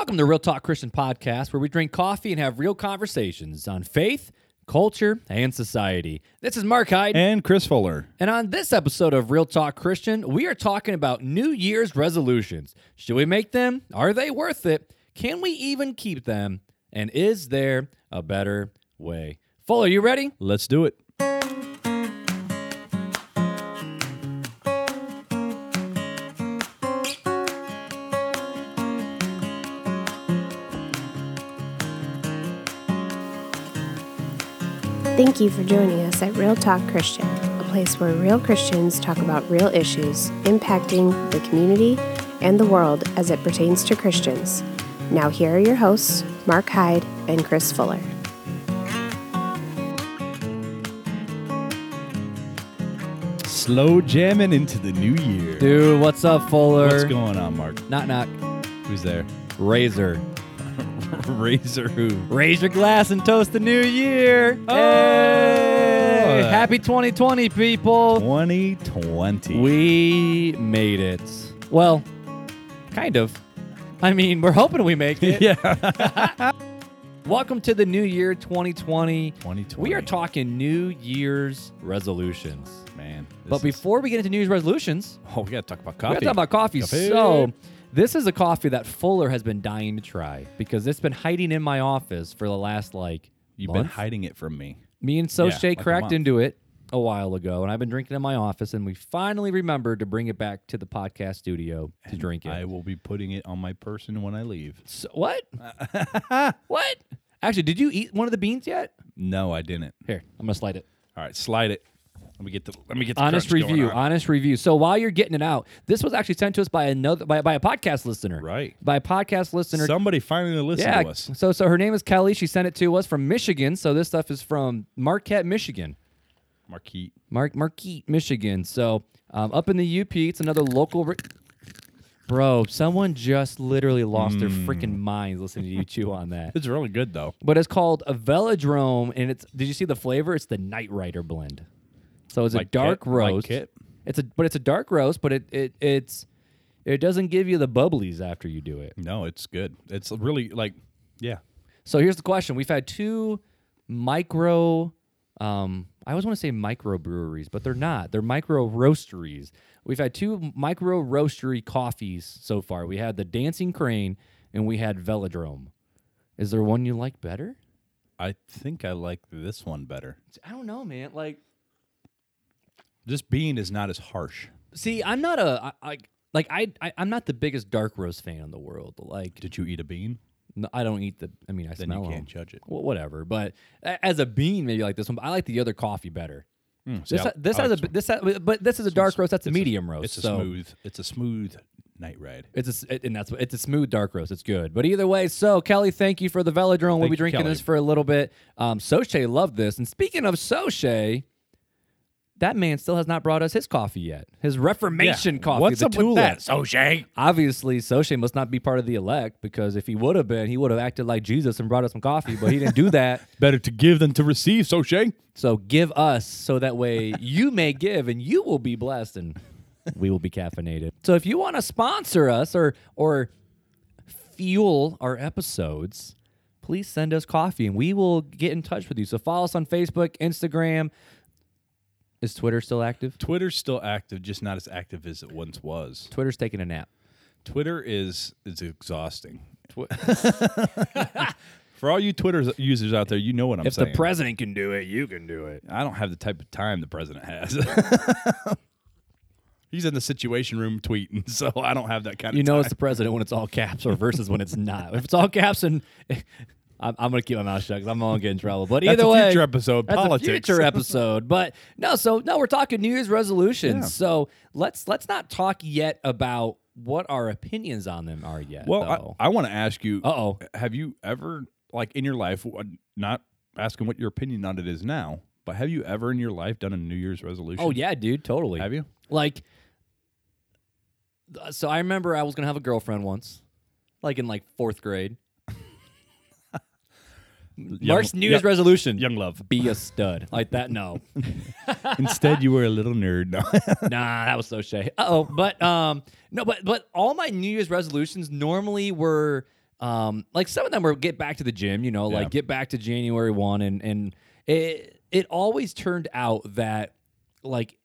Welcome to Real Talk Christian Podcast, where we drink coffee and have real conversations on faith, culture, and society. This is Mark Hyde. And Chris Fuller. And on this episode of Real Talk Christian, we are talking about New Year's resolutions. Should we make them? Are they worth it? Can we even keep them? And is there a better way? Fuller, you ready? Let's do it. Thank you for joining us at Real Talk Christian, a place where real Christians talk about real issues impacting the community and the world as it pertains to Christians. Now, here are your hosts, Mark Hyde and Chris Fuller. Slow jamming into the new year. Dude, what's up, Fuller? What's going on, Mark? Knock, knock. Who's there? Razor. Razor who? Raise your glass and toast the new year. Oh! Hey! Happy 2020, people. 2020. We made it. Well, kind of. I mean, we're hoping we make it. yeah. Welcome to the new year 2020. 2020. We are talking New Year's resolutions. Man. this But is- before we get into New Year's resolutions, Oh, we got to talk about coffee. we got to talk about coffee. Coffee. So, this is a coffee that Fuller has been dying to try because it's been hiding in my office for the last like You've been hiding it from me. Me and Yeah, Soche like cracked into it a while ago, and I've been drinking in my office, and we finally remembered to bring it back to the podcast studio to drink it. I will be putting it on my person when I leave. So- what? what? Actually, did you eat one of the beans yet? No, I didn't. Here, I'm gonna slide it. All right, slide it. Let me get the let me get the Honest review. on. Honest review. So while you're getting it out, this was actually sent to us by another by, by a podcast listener. Right. By a podcast listener. Somebody finally listened yeah. to us. So so her name is Kelly. She sent it to us from Michigan. So this stuff is from Marquette, Michigan. Marquis. Mark Marquette, Michigan. So um, up in the UP, it's another local. Re- Bro, someone just literally lost their Hmm. freaking minds listening to you chew on that. It's really good though. But it's called a Velodrome, and it's. Did you see the flavor? It's the Night Rider blend. So it's a dark Kit? Like roast. Kit? It's a, but it's a dark roast, but it, it it's, it doesn't give you the bubblies after you do it. No, it's good. It's really like yeah. So here's the question: We've had two micro, um, I always want to say micro breweries, but they're not. They're micro roasteries. We've had two micro roastery coffees so far. We had the Dancing Crane and we had Velodrome. Is there one you like better? I think I like this one better. I don't know, man. Like, This bean is not as harsh. see, I'm not a I, I like I, I I'm not the biggest dark roast fan in the world. Like, Did you eat a bean? no, I don't eat the. I mean, I Then smell you can't judge it. Well, whatever. But a- as a bean, maybe like this one. But I like the other coffee better. Mm, see, This, I- this I has like a this this ha- but this is a dark roast. That's a medium roast. It's a so smooth. It's a smooth night ride. It's a, s- it- and that's what- it's a smooth dark roast. It's good. But either way, so Kelly, thank you for the Velodrome. we'll Thank be you, drinking Kelly. this for a little bit. Um, Soche loved this. And speaking of Soche, that man still has not brought us his coffee yet. His Reformation Yeah. coffee. What's the up with that. Soche? Obviously, Soche must not be part of the elect because if he would have been, he would have acted like Jesus and brought us some coffee. But he didn't do that. Better to give than to receive, Soche. So give us so that way you may give and you will be blessed and we will be caffeinated. So if you want to sponsor us or or fuel our episodes, please send us coffee and we will get in touch with you. So follow us on Facebook, Instagram. Is Twitter still active? Twitter's still active, just not as active as it once was. Twitter's taking a nap. Twitter is is exhausting. For all you Twitter users out there, you know what I'm if saying. If the president can do it, you can do it. I don't have the type of time the president has. He's in the situation room tweeting, so I don't have that kind of You know time. it's the president when it's all caps or versus when it's not. If it's all caps and I'm, I'm gonna keep my mouth shut because I'm gonna get in trouble. But That's either a way, future episode, That's politics. a future episode. But no, so no, we're talking New Year's resolutions. Yeah. So let's let's not talk yet about what our opinions on them are yet. Well, I, I want to ask you. uh oh. Have you ever, like in your life, uh, not asking what your opinion on it is now, but have you ever in your life done a New Year's resolution? Oh yeah, dude, totally. Have you? Like, so I remember I was gonna have a girlfriend once, like in like fourth grade. Mark's New Year's resolution: Young love. be a stud. Like that? No, Instead, you were a little nerd. No. nah, that was so shay. Uh oh, but um, no, but but all my New Year's resolutions normally were um, like some of them were get back to the gym, you know, like Yeah. get back to January one, and and it it always turned out that like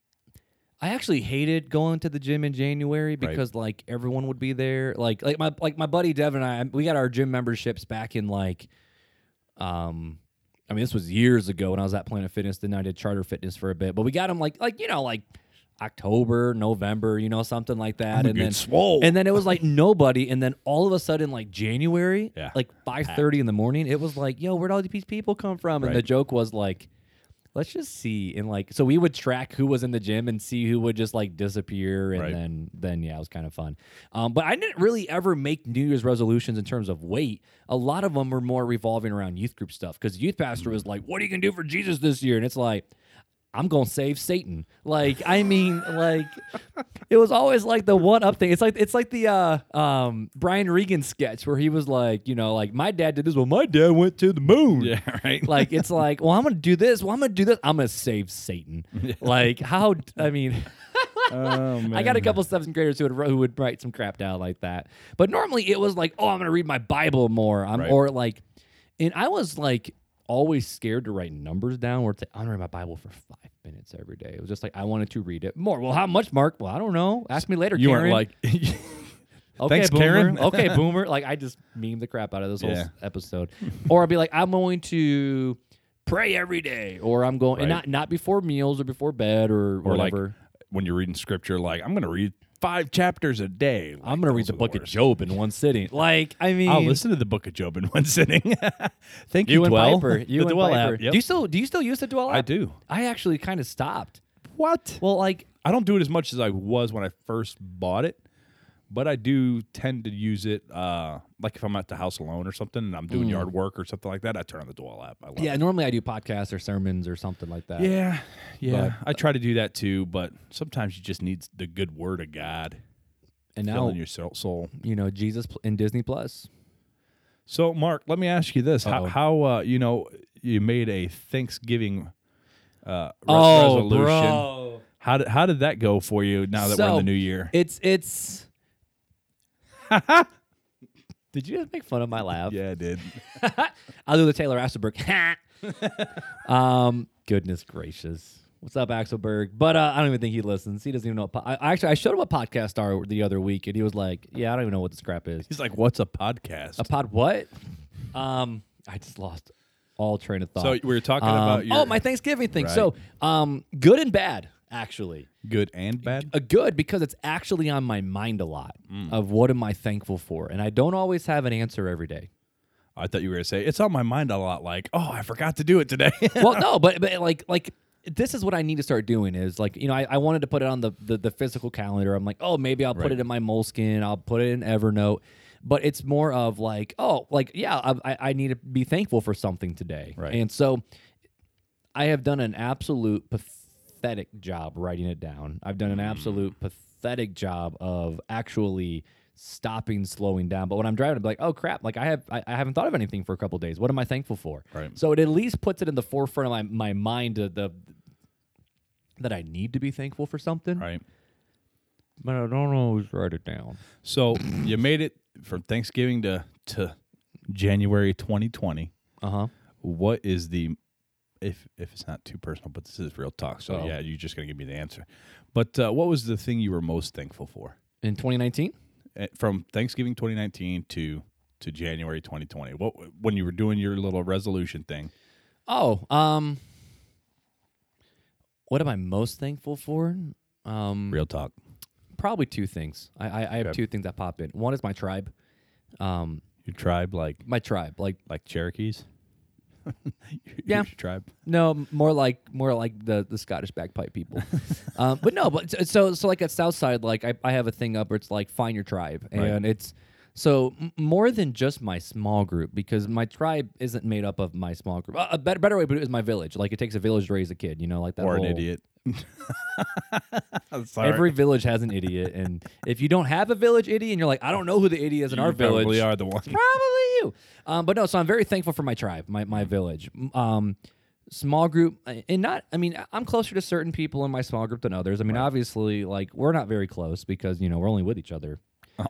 I actually hated going to the gym in January because like everyone would be there. Like like my like my buddy Devin and I we got our gym memberships back in like um I mean this was years ago when I was at Planet Fitness, then I did Charter Fitness for a bit. But we got them like like you know like October, November, you know, something like that. and then swole. and then it was like nobody. And then all of a sudden, like January, Yeah. like five thirty in the morning, it was like, yo, where'd all these people come from? And the joke was like, let's just see. And like, so we would track who was in the gym and see who would just like disappear. And Right. then, then yeah, it was kind of fun. Um, but I didn't really ever make New Year's resolutions in terms of weight. A lot of them were more revolving around youth group stuff because youth pastor was like, what are you gonna do for Jesus this year? And it's like. I'm gonna save Satan. Like, I mean, like, it was always like the one up thing. It's like it's like the uh, um, Brian Regan sketch where he was like, you know, like my dad did this. Well, my dad went to the moon. Yeah, right. Like it's like, well, I'm gonna do this. Well, I'm gonna do this. I'm gonna save Satan. Like how? I mean, oh, man. I got a couple seventh graders who would who would write some crap down like that. But normally it was like, oh, I'm gonna read my Bible more. I'm Right. or like, and I was like always scared to write numbers down. Where it's like, I'm gonna read my Bible for five minutes every day. It was just like I wanted to read it more. Well, how much, Mark? Well, I don't know. Ask me later. You Karen. weren't like. Okay, Thanks, boomer. Karen. okay, boomer. Like I just meme the crap out of this whole Yeah. episode, or I'd be like, I'm going to pray every day, or I'm going and not not before meals or before bed or, or like whatever. when you're reading scripture, like I'm going to read five chapters a day. I'm gonna read the book of. Job in one sitting. Like I mean, I'll listen to the book of Job in one sitting. Thank you, You Dwell. Piper. You the and Dwell Piper. app. Yep. Do you still do you still use the Dwell app? I do. I actually kind of stopped. What? Well, like I don't do it as much as I was when I first bought it, but I do tend to use it. Uh, like if I'm at the house alone or something, and I'm doing yard work or something like that, I turn on the Dwell app. I love Mm. yeah, it. normally I do podcasts or sermons or something like that. Yeah, yeah. But- I try to do that too, but sometimes you just need the good word of God and now filling your soul- you know Jesus in Disney Plus. So, Mark, let me ask you this: How, Uh-oh. how uh, you know you made a Thanksgiving uh, re- Oh, resolution? How did how did that go for you now that we're in the new year? It's it's. Did you just make fun of my laugh? yeah, I did. I'll do the Taylor Axelberg. um, goodness gracious. What's up, Axelberg? But uh, I don't even think he listens. He doesn't even know. What po- I, I actually I showed him a podcast star the other week, and he was like, "Yeah, I don't even know what this crap is." He's like, "What's a podcast?" A pod what? Um, I just lost all train of thought. so we were talking Um, about your oh my Thanksgiving thing. Right. So um, good and bad actually. good and bad. a good because it's actually on my mind a lot Mm. of what am I thankful for, and I don't always have an answer every day. I thought you were gonna say it's on my mind a lot. Like, oh, I forgot to do it today. well, no, but but like like this is what I need to start doing is like you know I, I wanted to put it on the, the the physical calendar. I'm like, oh, maybe I'll put it in my moleskin. I'll put it in Evernote. But it's more of like, oh, like yeah, I, I- I need to be thankful for something today, Right. and so I have done an absolute pathetic job writing it down. I've done an Mm. absolute pathetic job of actually stopping, slowing down. But when I'm driving, I'm like, oh crap! Like I have, I, I haven't thought of anything for a couple days. What am I thankful for? Right. So it at least puts it in the forefront of my my mind uh, the that I need to be thankful for something. right. But I don't always write it down. So you made it from Thanksgiving to to January 2020. Uh huh. What is the if if it's not too personal, but this is real talk. So Oh. yeah, you're just gonna give me the answer. But uh, what was the thing you were most thankful for In 2019. Eh, from Thanksgiving 2019 to to January 2020? What when you were doing your little resolution thing? Oh, um, what am I most thankful for? Um, Real talk. probably two things. I I, I have Okay. two things that pop in. One is my tribe. Um, Your tribe, like my tribe, like like Cherokees. Your- Yeah. tribe. No, more like more like the the Scottish bagpipe people. um, but no, but so so like at Southside, like I, I have a thing up where it's like find your tribe, Right. and it's so m- more than just my small group because my tribe isn't made up of my small group. Uh, a better better way to put it is my village. Like it takes a village to raise a kid, you know, like that. or an idiot. Sorry. Every village has an idiot, and if you don't have a village idiot, and you're like, I don't know who the idiot is in you our village, probably are the one. probably you. Um, but no, so I'm very thankful for my tribe, my my village. Um, small group, uh, and not. I mean, I'm closer to certain people in my small group than others. I mean, obviously, like we're not very close because you know we're only with each other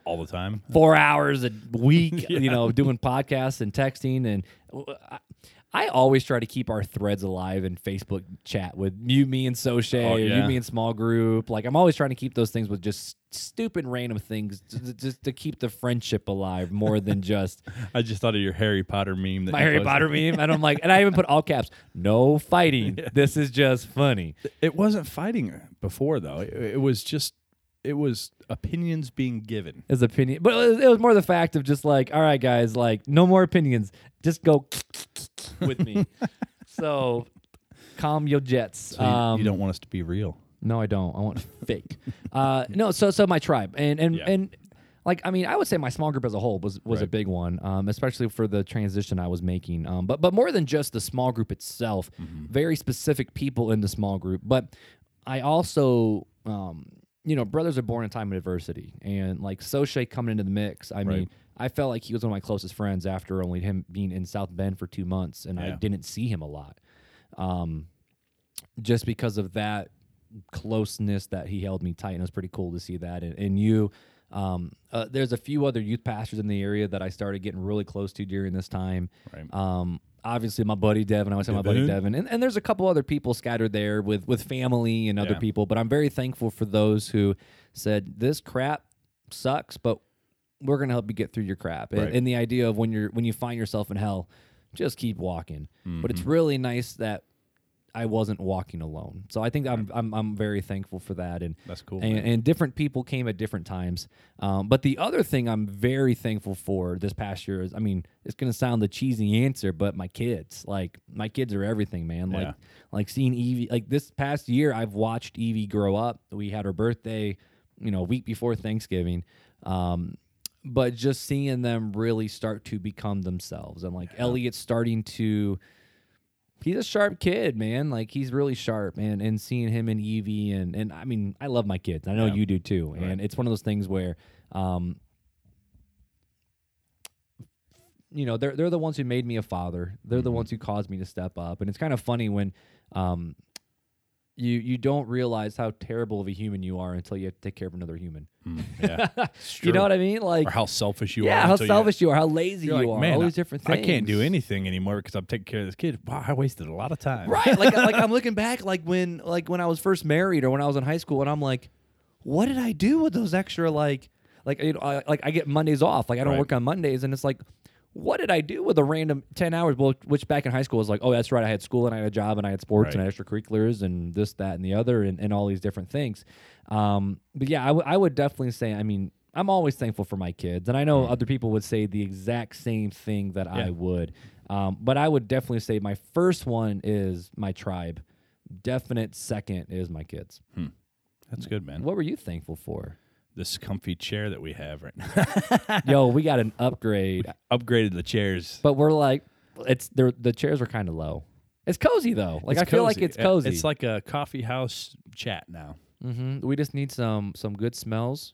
all the time. four hours a week, you know, doing podcasts and texting. And I, I always try to keep our threads alive in Facebook chat with you, me, and Soche, Oh, or you, yeah. me, and small group. Like I'm always trying to keep those things with just stupid random things, just, just to keep the friendship alive more than just I just thought of your Harry Potter meme. That my Harry posted. Potter meme. And I'm like, and I even put all caps, no fighting. This is just funny. It wasn't fighting before though. It, it was just it was opinions being given. his opinion. But it was, it was more the fact of just like, all right, guys, like no more opinions. Just go with me. so calm your jets. So you, um, you don't want us to be real. No, I don't. I want fake. Uh, no, so so my tribe and and Yeah. and like I mean, I would say my small group as a whole was was a big one, um, especially for the transition I was making. Um, but but more than just the small group itself, Mm-hmm. very specific people in the small group. But I also, um, you know, brothers are born in time of adversity, and like Soche coming into the mix. I mean. I felt like he was one of my closest friends after only him being in South Bend for two months, and I didn't see him a lot. Um, just because of that closeness that he held me tight, and it was pretty cool to see that. And, and you, um, uh, there's a few other youth pastors in the area that I started getting really close to during this time. Right. Um, obviously, my buddy Devin. I always say my buddy Devin. And, and there's a couple other people scattered there with with family and other Yeah. people. But I'm very thankful for those who said this crap sucks, but we're gonna help you get through your crap. And, Right. and the idea of when you're when you find yourself in hell, just keep walking. But Mm-hmm. it's really nice that I wasn't walking alone. So I think I'm I'm I'm very thankful for that. And That's cool, And, and different people came at different times. Um, but the other thing I'm very thankful for this past year is, I mean, it's gonna sound the cheesy answer, but my kids, like my kids are everything, man. Like Yeah. like seeing Evie, like this past year, I've watched Evie grow up. We had her birthday, you know, a week before Thanksgiving. Um, but just seeing them really start to become themselves and like Elliot's starting to he's a sharp kid, man. Like he's really sharp, and and seeing him and Evie and and I mean, I love my kids. I know Yeah. you do too. And it's one of those things where um you know, they're they're the ones who made me a father. They're the ones who caused me to step up. And it's kind of funny when um you you don't realize how terrible of a human you are until you have to take care of another human. Mm, yeah. You know what I mean? Like or how selfish you are. yeah, how until you- selfish you are, how lazy you're you like, are, man, all I- these different things. I can't do anything anymore because I'm taking care of this kid. Wow, I wasted a lot of time. right like like i'm looking back like when like when i was first married or when i was in high school and i'm like what did i do with those extra like like you know I, like i get mondays off like i don't Right. work on mondays and it's like what did i do with a random 10 hours well which back in high school was like oh that's right i had school and i had a job and i had sports and Right. extracurriculars and this that and the other and, and all these different things um but yeah I would- definitely say i mean i'm always thankful for my kids and i know other people would say the exact same thing that i Mm. Would um, but I would definitely say my first one is my tribe. Definite second is my kids. That's good, man. What were you thankful for? This comfy chair that we have right now. Yo, we got an upgrade, Upgraded the chairs. but we're like, it's they're, the chairs are kind of low. It's cozy though. Like It's I feel like cozy. it's cozy. It's like a coffee house chat now. hmm we just need some some good smells.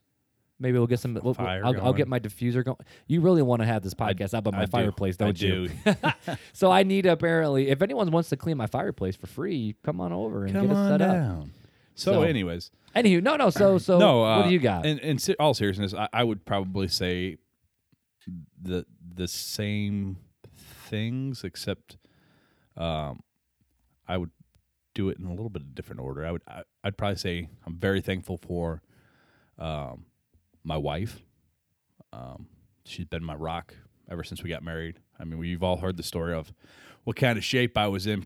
Maybe we'll get some. we'll- Fire I'll, I'll get going. my diffuser going. You really want to have this podcast up at my I do. fireplace, I don't you? do. So I need apparently, if anyone wants to clean my fireplace for free, come on over and Come get it on set up. down. So, So- anyways, Anywho, no, no. So, so no. what uh, do you got? In, in se- all seriousness, I, I would probably say the the same things, except um, I would do it in a little bit of different order. I would. I, I'd probably say I'm very thankful for um, my wife. Um, she's been my rock ever since we got married. I mean, we've all heard the story of what kind of shape I was in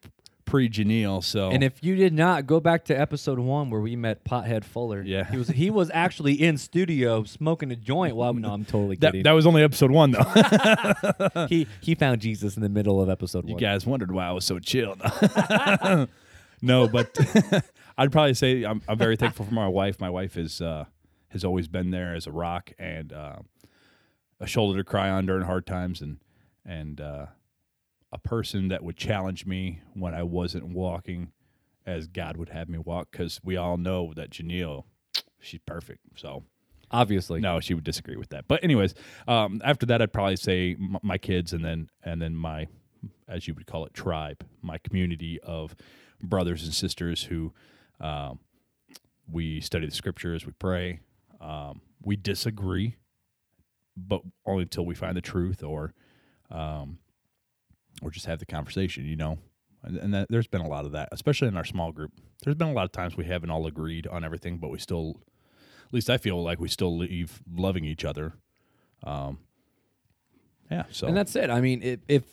pre Janelle. So And if you did not go back to episode one where we met Pothead Fuller, Yeah. he was he was actually in studio smoking a joint. Well, no, I'm totally that, kidding. that was only episode one, though. he he found Jesus in the middle of episode one. You one. guys wondered why I was so chill. no, but I'd probably say I'm, I'm very thankful for my wife. My wife is uh, has always been there as a rock and uh, a shoulder to cry on during hard times, and and uh, a person that would challenge me when I wasn't walking as God would have me walk. Because we all know that Janelle, she's perfect. So Obviously, no, she would disagree with that. But anyways, um, after that, I'd probably say m- my kids, and then and then my, as you would call it, tribe, my community of brothers and sisters who um, we study the scriptures, we pray, um, we disagree but only until we find the truth or, um, or just have the conversation. You know, and, and that, there's been a lot of that, especially in our small group. There's been a lot of times we haven't all agreed on everything, but we still, at least I feel like we still leave loving each other. Um, yeah. So And that's it. I mean, if, if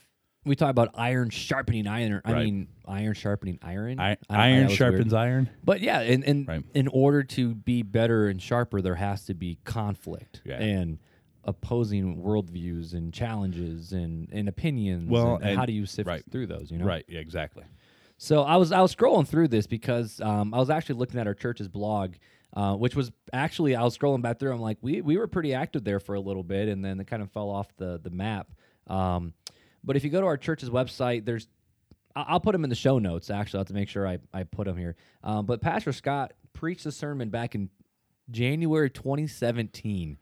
we talk about iron sharpening iron, I Right. mean iron sharpening iron. I, I iron sharpens weird. iron. But yeah, in in, Right. in order to be better and sharper, there has to be conflict Yeah. and opposing worldviews and challenges and, and opinions. Well, and, how and- do you sift right. through those? You know, Right. Yeah. Exactly. So I was I was scrolling through this because um, I was actually looking at our church's blog, uh, which was actually I was scrolling back through. I'm like, we we were pretty active there for a little bit, and then it kind of fell off the the map. Um, but if you go to our church's website, there's I'll put them in the show notes. Actually, I have to make sure I, I put them here. Um, but Pastor Scott preached a sermon back in January 2017,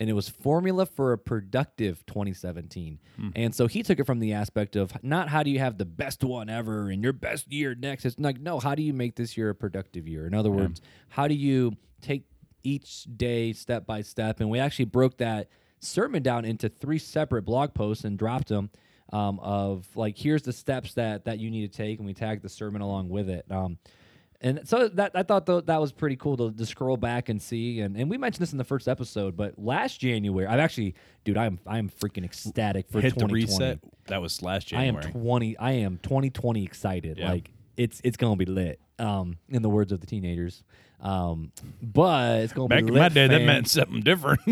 and it was Formula for a Productive 2017. And so he took it from the aspect of not how do you have the best one ever and your best year next. It's like, no, how do you make this year a productive year? In other words, how do you take each day step by step? And we actually broke that sermon down into three separate blog posts and dropped them um, of like here's the steps that that you need to take and we tagged the sermon along with it um, and so that I thought tho- that was pretty cool to, to scroll back and see and, and we mentioned this in the first episode but last January I've actually dude I'm I'm freaking ecstatic for Hit the reset. That was last January. I am 20 I am 2020 excited Yeah. like it's it's gonna be lit um in the words of the teenagers um but it's gonna Back be in lit my day, that meant something different.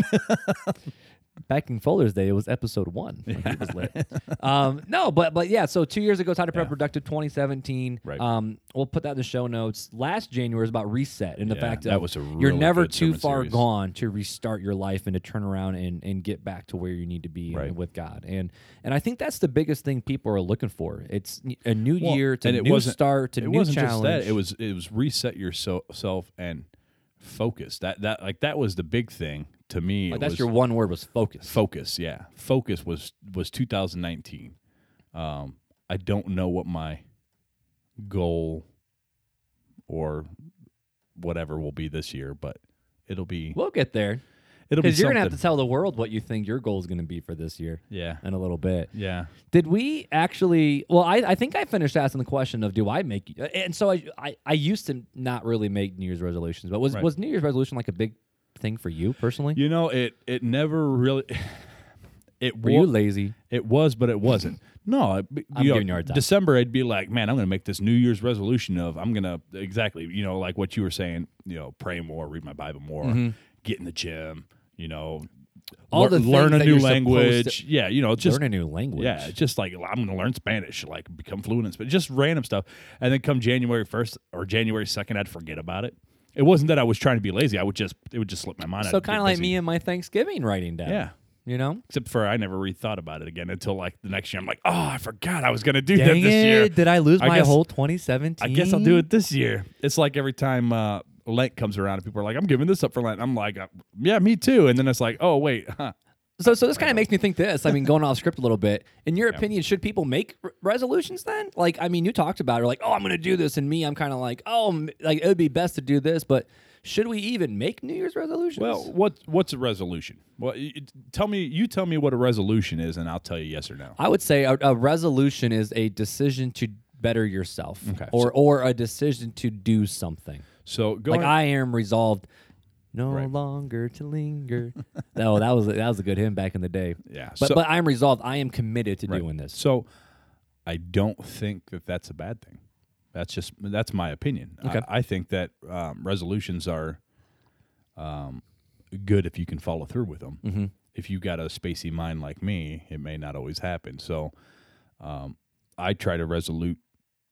back in Fuller's day, it was episode one. when he was lit. um, no, but but yeah. So two years ago, to Prep Yeah. Productive 2017. Right. Um, we'll put that in the show notes. Last January was about reset and the Yeah, fact that of was a you're really never good too sermon far series. gone to restart your life and to turn around and, and get back to where you need to be Right. with God. And and I think that's the biggest thing people are looking for. It's a new Well, year to and it new wasn't- start to it new wasn't challenge. just that. It was it was reset yourself and focus. That that like that was the big thing to me. like that's was your one word was focus. focus. Yeah, focus was was 2019. Um, I don't know what my goal or whatever will be this year, but it'll be We'll get there it'll be because you're gonna have something. to tell the world what you think your goal is gonna be for this year yeah, in a little bit. yeah. Did we actually? Well, I, I think I finished asking the question of do I make? And so I, I I used to not really make New Year's resolutions, but was Right. was New Year's resolution like a big thing for you personally? You know, it it never really. It Were wa- you lazy? It was, but it wasn't. No, it- I'm you know, giving you a hard time. December, I'd be like, man, I'm going to make this New Year's resolution of I'm going to exactly, you know, like what you were saying, you know, pray more, read my Bible more, mm-hmm. get in the gym, you know. All lear- the learn a new language. Yeah, you know, just Learn a new language. yeah, just like I'm going to learn Spanish, like become fluent in Spanish, just random stuff. And then come January 1st or January 2nd, I'd forget about it. It wasn't that I was trying to be lazy. I would just, it would just slip my mind. So kind of like busy. me and my Thanksgiving writing down. Yeah. You know. Except for I never really thought about it again until like the next year. I'm like, oh, I forgot I was going to do that this it! year. Did I lose I my guess- whole 2017? I guess I'll do it this year. It's like every time uh, Lent comes around and people are like, I'm giving this up for Lent. I'm like, uh, yeah, me too. And then it's like, oh, wait. Huh. So, so this kind of makes me think this. I mean, going off script a little bit. In your Yeah. opinion, should people make r- resolutions then? Like, I mean, you talked about it, like, oh, I'm going to do this, and me, I'm kind of like, oh, m- like it would be best to do this, but should we even make New Year's resolutions? Well, what what's a resolution? Well, tell me. You tell me what a resolution is, and I'll tell you yes or no. I would say a, a resolution is a decision to better yourself, Okay. or or a decision to do something. So going, like I am resolved, no Right. longer to linger. no, that was that was a good hymn back in the day. yeah. But so, but I am resolved. I am committed to right. doing this. So I don't think that that's a bad thing. That's just that's my opinion. Okay. I, I think that um, resolutions are um, good if you can follow through with them. Mm-hmm. If you got a spacey mind like me, it may not always happen. So um, I try to resolute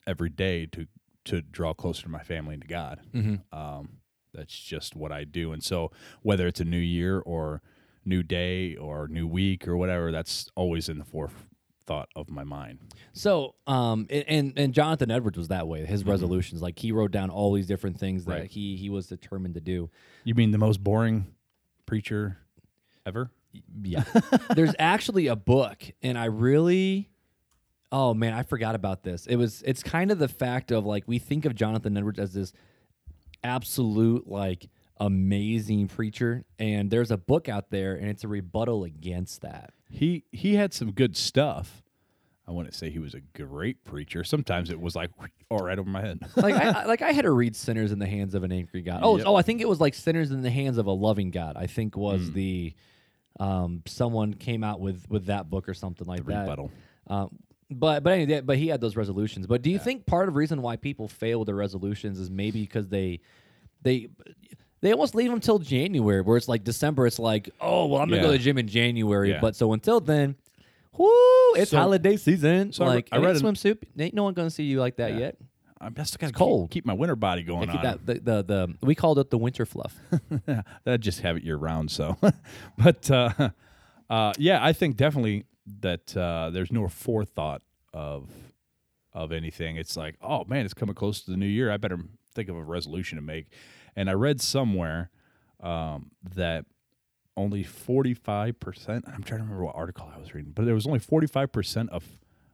every day to to draw closer to my family and to God. Mm-hmm. Um, that's just what I do. And so whether it's a new year or new day or new week or whatever, that's always in the forethought of my mind. So, um, and- and Jonathan Edwards was that way. His resolutions, like he wrote down all these different things that Mm-hmm. Right. he he was determined to do. You mean the most boring preacher ever? Yeah. There's actually a book, and I really, oh man, I forgot about this. It was it's kind of the fact of like we think of Jonathan Edwards as this absolute like amazing preacher, and there's a book out there, and it's a rebuttal against that. He he had some good stuff. I wouldn't say he was a great preacher. Sometimes it was like all right over my head. like I, I- like I had to read "Sinners in the Hands of an Angry God." Oh, Yep. oh, I think it was like "Sinners in the Hands of a Loving God." I think was the um, someone came out with with that book or something like that. rebuttal. Um, but but anyway, but he had those resolutions. But do you think part of the reason why people fail their resolutions is maybe because they they they almost leave them till January, where it's like December. It's like, oh well, I'm gonna go to the gym in January. Yeah. But so until then, whoo, it's So- holiday season. so like I read an- swimsuit. Ain't no one gonna see you like that Yeah. yet. I'm just gotta cold. Keep, keep my winter body going on. that, the, the the we called it the winter fluff. I just have it year round. So, but uh, uh, yeah, I think definitely that uh, there's no forethought of of anything. It's like, oh man, it's coming close to the new year. I better think of a resolution to make. And I read somewhere um, that only 45 percent. I'm trying to remember what article I was reading, but there was only 45 percent of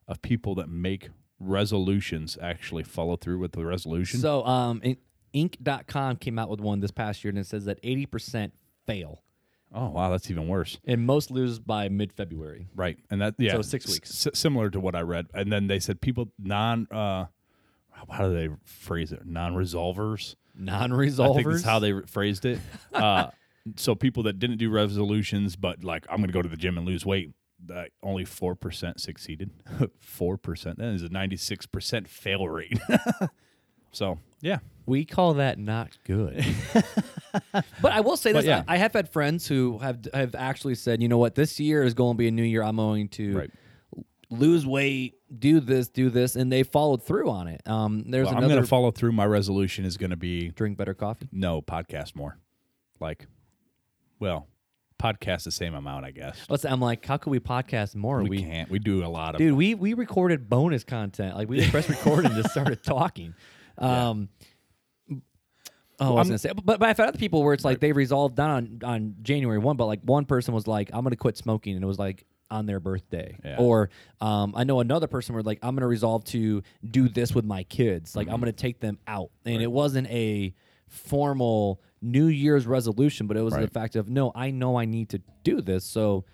of people that make resolutions actually follow through with the resolution. so um, in- Inc.com came out with one this past year, and it says that 80 percent fail, oh wow, that's even worse. and most lose by mid February. Right, and that yeah, So six weeks. s- similar to what I read, and then they said people non, uh, how do they phrase it? Non-resolvers. Non-resolvers. think that's how they phrased it. uh, so people that didn't do resolutions, but like I'm going to go to the gym and lose weight, that only four percent succeeded. Four percent. That is a 96 percent fail rate. so yeah, We call that not good. But I will say this: yeah. I, I have had friends who have have actually said, you know what, this year is going to be a new year. I'm going to Right. lose weight, do this, do this, and they followed through on it. Um, there's Well, I'm another going to follow through. My resolution is going to be drink better coffee. no podcast more. Like, well, podcast the same amount, I guess. Let's. I'm like, how could we podcast more? we, can't. We do a lot of dude we we recorded bonus content like we just pressed record and just started talking um Oh, I was I'm- gonna say, but, but I've had other people where it's like they resolved not on on January one, but like one person was like, "I'm gonna quit smoking," and it was like on their birthday. Yeah. Or um, I know another person where like, "I'm gonna resolve to do this with my kids. Like I'm gonna take them out," and it wasn't a formal New Year's resolution, but it was the fact of, "No, I know I need to do this, so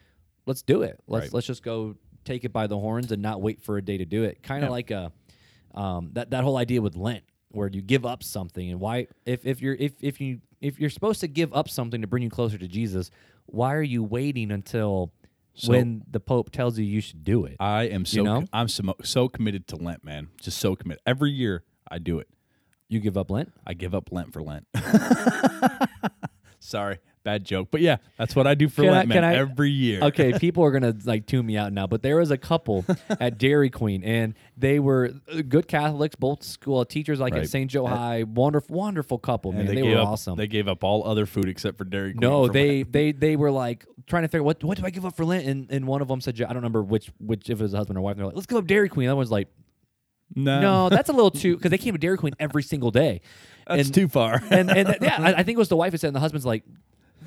let's do it. Let's Right. let's just go take it by the horns and not wait for a day to do it. Kind of Yeah. like a um, that that whole idea with Lent, where you give up something, and why if if you're if if you if you're supposed to give up something to bring you closer to Jesus, why are you waiting until So- when the Pope tells you you should do it? I am so know? I'm so, so committed to Lent, man. Just so committed. Every year I do it. you give up Lent. I give up Lent for Lent. Sorry, bad joke. But yeah, that's what I do for Can I- Lent, man. I- every year. Okay, people are gonna like tune me out now, but there was a couple at Dairy Queen, and they were uh, good Catholics, both school teachers, like at St. Joe High. Wonderful, wonderful couple, man. They, gave were up, awesome. They gave up all other food except for Dairy Queen. No, they Lent. they they were like trying to figure what what do I give up for Lent, and, and one of them said I don't remember which which if it was a husband or wife. And they're like, let's give up Dairy Queen. That one's like, no, no, that's a little too because they came to Dairy Queen every single day. that's and, too far. And and yeah, I, I think it was the wife who said, and the husband's like,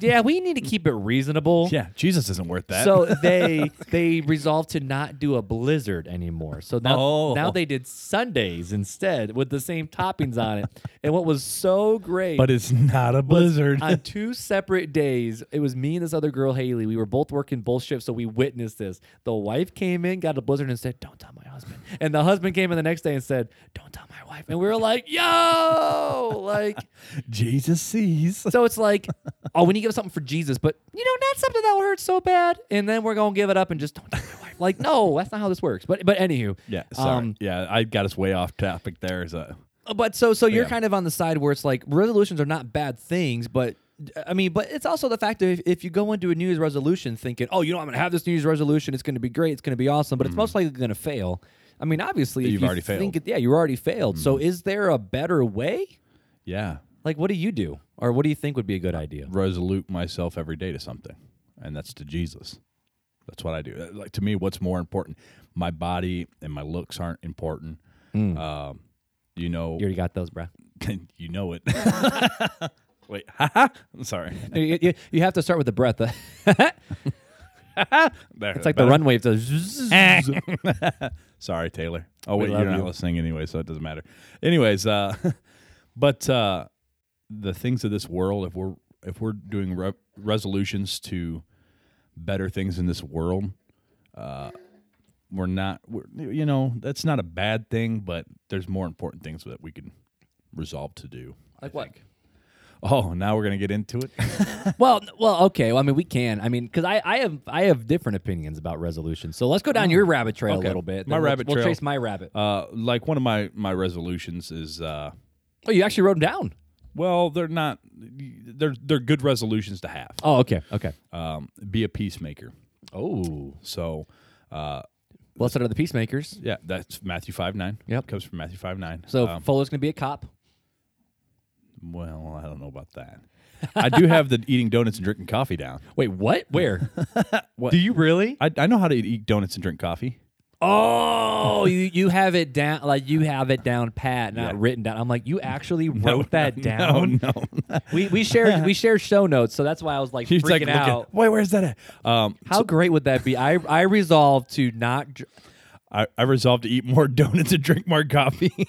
yeah, we need to keep it reasonable. yeah, Jesus isn't worth that. So they they resolved to not do a blizzard anymore. So now Oh. now they did Sundays instead with the same toppings on it. And what was so great but it's not a blizzard. on two separate days. It was me and this other girl, Haley. We were both working both shifts, so we witnessed this. The wife came in, got a blizzard, and said, "Don't tell my husband." And the husband came in the next day and said, "Don't tell my wife." And we were like, "Yo!" Like, Jesus sees. so it's like, oh, we need give something for Jesus, but you know, not something that will hurt so bad. And then we're gonna give it up and just don't tell my wife. Like, no, that's not how this works. But but anywho, Yeah, sorry. Um, yeah, I got us way off topic there. So But so so you're yeah. kind of on the side where it's like resolutions are not bad things, but I mean, but it's also the fact that if, if you go into a New Year's resolution thinking, oh, you know, I'm going to have this New Year's resolution, it's going to be great, it's going to be awesome, but it's most likely going to fail. I mean, obviously, Mm-hmm. You've you already think failed. Mm-hmm. It, yeah, you already failed. So is there a better way? yeah, Like, what do you do, or what do you think would be a good idea? resolute myself every day to something, and that's to Jesus. That's what I do. Uh, Like to me, what's more important? My body and my looks aren't important. Um, you know. You already got those, bro. you know it. Wait. I'm sorry. you, you- you have to start with the breath. There, It's like the run wave does. Sorry, Taylor. Oh wait, you're not you. listening anyway, so it doesn't matter. Anyways, uh, but uh, the things of this world, if we're if we're doing re- resolutions to better things in this world, uh, we're not. We're, you know, that's not a bad thing, but there's more important things that we can resolve to do. Like I what? think. Oh, now we're gonna get into it. well, well, okay. Well, I mean, we can. I mean, because I, I have, I have different opinions about resolutions. So let's go down your rabbit trail okay. a little bit. My then we'll- rabbit we'll, chase my rabbit. uh, like one of my my resolutions is. Uh, oh, you actually wrote them down. Well, they're not. They're they're good resolutions to have. Oh, okay, okay. Um, be a peacemaker. Oh, So, uh, blessed are the peacemakers. yeah, that's Matthew five nine. Yep. comes from Matthew five nine. So um, Fuller's gonna be a cop. well, I don't know about that. I do have the eating donuts and drinking coffee down. Wait, what? Where? What? Do you really? I, I know how to eat donuts and drink coffee. Oh, you you have it down like you have it down pat, not Yeah. written down. I'm like, you actually wrote that down. No, no. We we shared we shared show notes, so that's why I was like He's freaking like, out. wait, where's that at? Um, How great would that be? I I resolved to not. Dr- I, I resolved to eat more donuts and drink more coffee.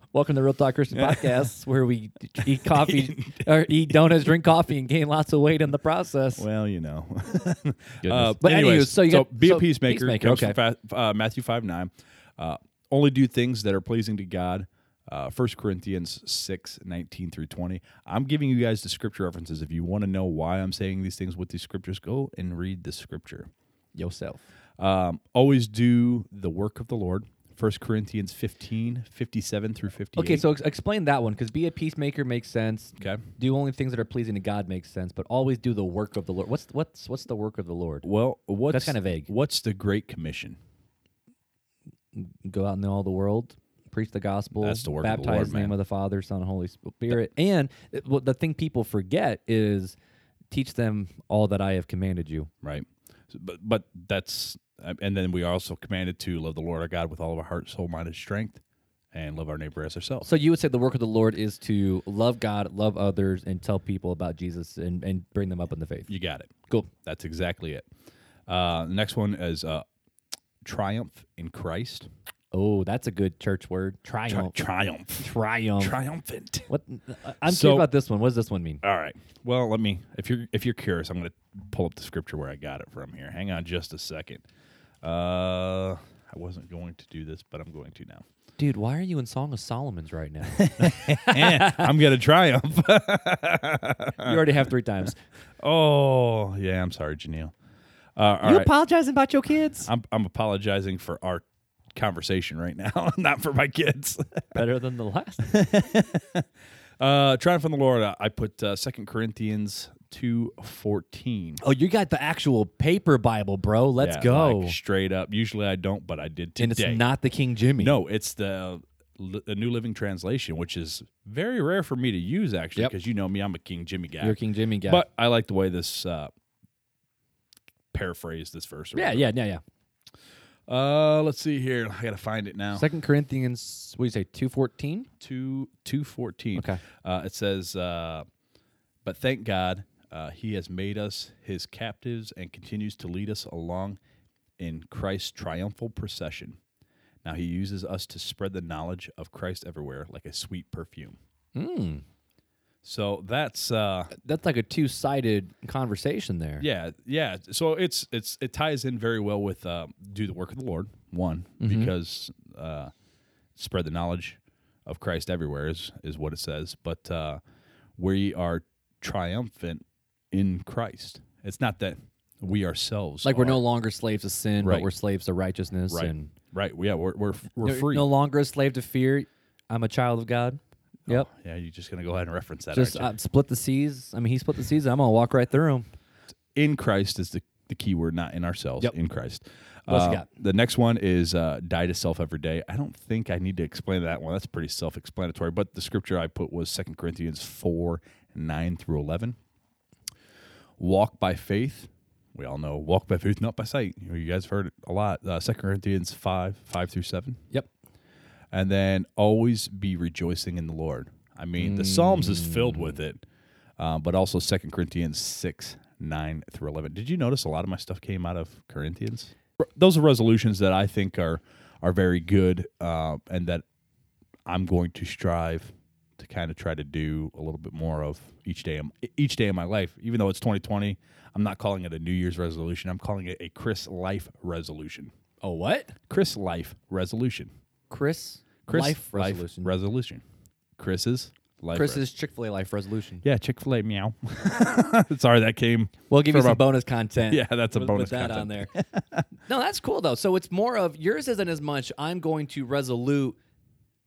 Welcome to Real Talk Christian Podcast, where we eat coffee or eat donuts, drink coffee, and gain lots of weight in the process. well, you know. Uh, but anyways, anyways, so you got be so a peacemaker. peacemaker, okay. fa- uh, Matthew five nine. Uh, only do things that are pleasing to God. Uh, 1 Corinthians 6, 19 through 20. I'm giving you guys the scripture references. If you want to know why I'm saying these things with these scriptures, go and read the scripture. Yourself. Um, always do the work of the Lord. 1 Corinthians 15, 57 through 58. Okay, so ex- explain that one because be a peacemaker makes sense. Okay. Do only things that are pleasing to God makes sense, but always do the work of the Lord. What's what's what's the work of the Lord? Well, what's kinda vague. What's the Great Commission? Go out in all the world, preach the gospel, That's the work of the baptize Lord, in the name man. of the Father, Son, and Holy Spirit. And it- what the thing people forget is teach them all that I have commanded you. right? So- But but that's uh, and then we are also commanded to love the Lord our God with all of our heart, soul, mind, and strength, and love our neighbor as ourselves. So you would say the work of the Lord is to love God, love others, and tell people about Jesus and, and bring them up in the faith. You got it. Cool. That's exactly it. Uh, the next one is uh, triumph in Christ. Oh, that's a good church word. Tri- Triumph. triumph. Triumph. Triumphant. what? I'm So- curious about this one. What does this one mean? All right. Well, let me. If you're if you're curious, I'm going to pull up the scripture where I got it from here. Hang on just a second. Uh, I wasn't going to do this, but I'm going to now. Dude, why are you in Song of Solomon's right now? I'm going to triumph. you already have three times. oh, yeah. I'm sorry, Janelle. Uh, you right. apologizing about your kids? I'm I'm apologizing for our conversation right now, not for my kids. Better than the last. Uh, triumph in the Lord. I- I put uh, Second Corinthians two fourteen. Oh, you got the actual paper Bible, bro. Let's Yeah, go. like, straight up. Usually I don't, but I did today. and it's not the King Jimmy. No, it's the li- the New Living Translation, which is very rare for me to use actually, Yep. because you know me, I'm a King Jimmy guy. you're a King Jimmy guy. But I like the way this uh, paraphrase this verse. or yeah, yeah, yeah, yeah. Uh, let's see here. I gotta find it now. Second Corinthians, what do you say, two fourteen? two two fourteen. Okay. Uh, it says, uh, "But thank God, uh, He has made us His captives and continues to lead us along in Christ's triumphal procession. Now He uses us to spread the knowledge of Christ everywhere, like a sweet perfume." Hmm. So that's uh, That's like a two sided conversation there. yeah, yeah. So it's it's it ties in very well with uh, do the work of the Lord. One because uh, spread the knowledge of Christ everywhere is is what it says. But uh, we are triumphant in Christ. It's not that we ourselves Like we're are- no longer slaves of sin, but we're slaves to righteousness. right, And right. Yeah, we're we're we're no, free. no longer a slave to fear. I'm a child of God. Yep. Yeah, you're just gonna go ahead and reference that. Just uh, split the seas. I mean, he split the seas. I'm gonna walk right through them. in Christ is the, the key word, not in ourselves. Yep. In Christ. What else you Uh, got? The next one is uh, die to self every day. I don't think I need to explain that one. That's pretty self explanatory. But the scripture I put was 2 Corinthians 4 9 through 11. Walk by faith. We all know walk by faith, not by sight. You, know, you guys have heard it a lot. Uh, 2 Corinthians 5 5 through 7. Yep. And then always be rejoicing in the Lord. I mean, the Psalms is filled with it, uh, but also 2 Corinthians 6, 9 through 11. Did you notice a lot of my stuff came out of Corinthians? Those are resolutions that I think are, are very good uh, and that I'm going to strive to kind of try to do a little bit more of each day of, each day of my life. Even though it's 2020, I'm not calling it a New Year's resolution. I'm calling it a Chris life resolution. Oh, what? Chris life resolution. Chris, Chris life resolution. resolution. Chris's life. Chris's Chick Fil A life resolution. yeah, Chick Fil A meow. Sorry, that came. We'll give you some a- bonus content. Yeah, that's a with- bonus with that content. on there. no, that's cool though. So it's more of yours isn't as much. I'm going to resolute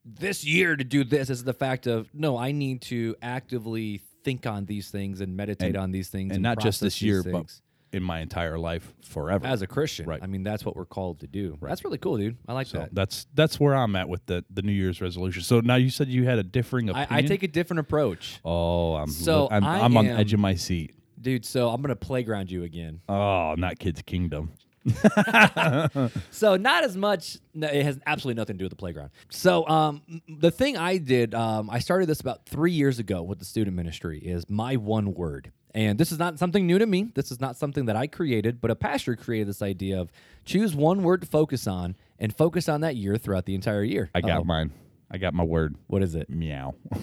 this year to do this. Is the fact of no, I need to actively think on these things and meditate And- on these things, and not just this year, but in my entire life forever. as a Christian. Right. I mean, that's what we're called to do. That's really cool, dude. I like so that. that's that's where I'm at with the the New Year's resolution. So now you said you had a differing I, opinion. I take a different approach, Oh, I'm So I'm, I I'm on the edge of my seat. dude. So I'm gonna playground you again. Oh, not Kids Kingdom. So not as much. no, It has absolutely nothing to do with the playground. So um, the thing I did, um, I started this about three years ago with the student ministry. Is my one word, and this is not something new to me. This is not something that I created, but a pastor created this idea of choose one word to focus on and focus on that year throughout the entire year. I got Uh-oh. mine. I got my word. What is it? Meow.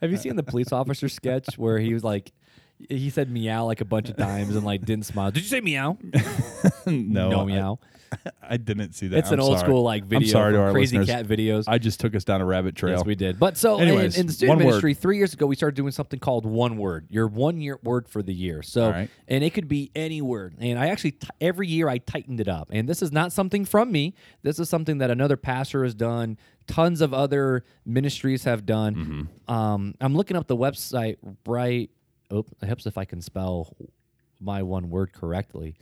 Have you seen the police officer sketch where he was like, he said meow like a bunch of times and like didn't smile. Did you say meow? no, no I- meow. I, didn't see that. It's an I'm old sorry. school like video. I'm sorry to from our crazy listeners. cat videos. I just took us down a rabbit trail. Yes, we did. But so Anyways, in, in the student one word. ministry, three years ago, we started doing something called one word. Your one year word for the year. So, All right. and it could be any word. And I actually t- every year I tightened it up. And this is not something from me. This is something that another pastor has done. Tons of other ministries have done. Mm-hmm. Um, I'm looking up the website right. Oh, it helps if I can spell my one word correctly.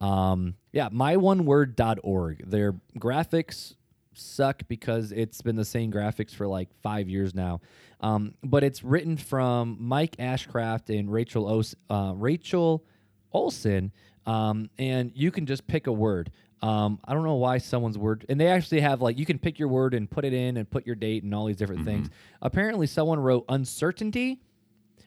Um, yeah, myoneword.org. Their graphics suck because it's been the same graphics for like five years now. Um, but it's written from Mike Ashcraft and Rachel Os- uh, Rachel Olsen, um, and you can just pick a word. Um, I don't know why someone's word, and they actually have like you can pick your word and put it in and put your date and all these different things. Apparently, someone wrote uncertainty,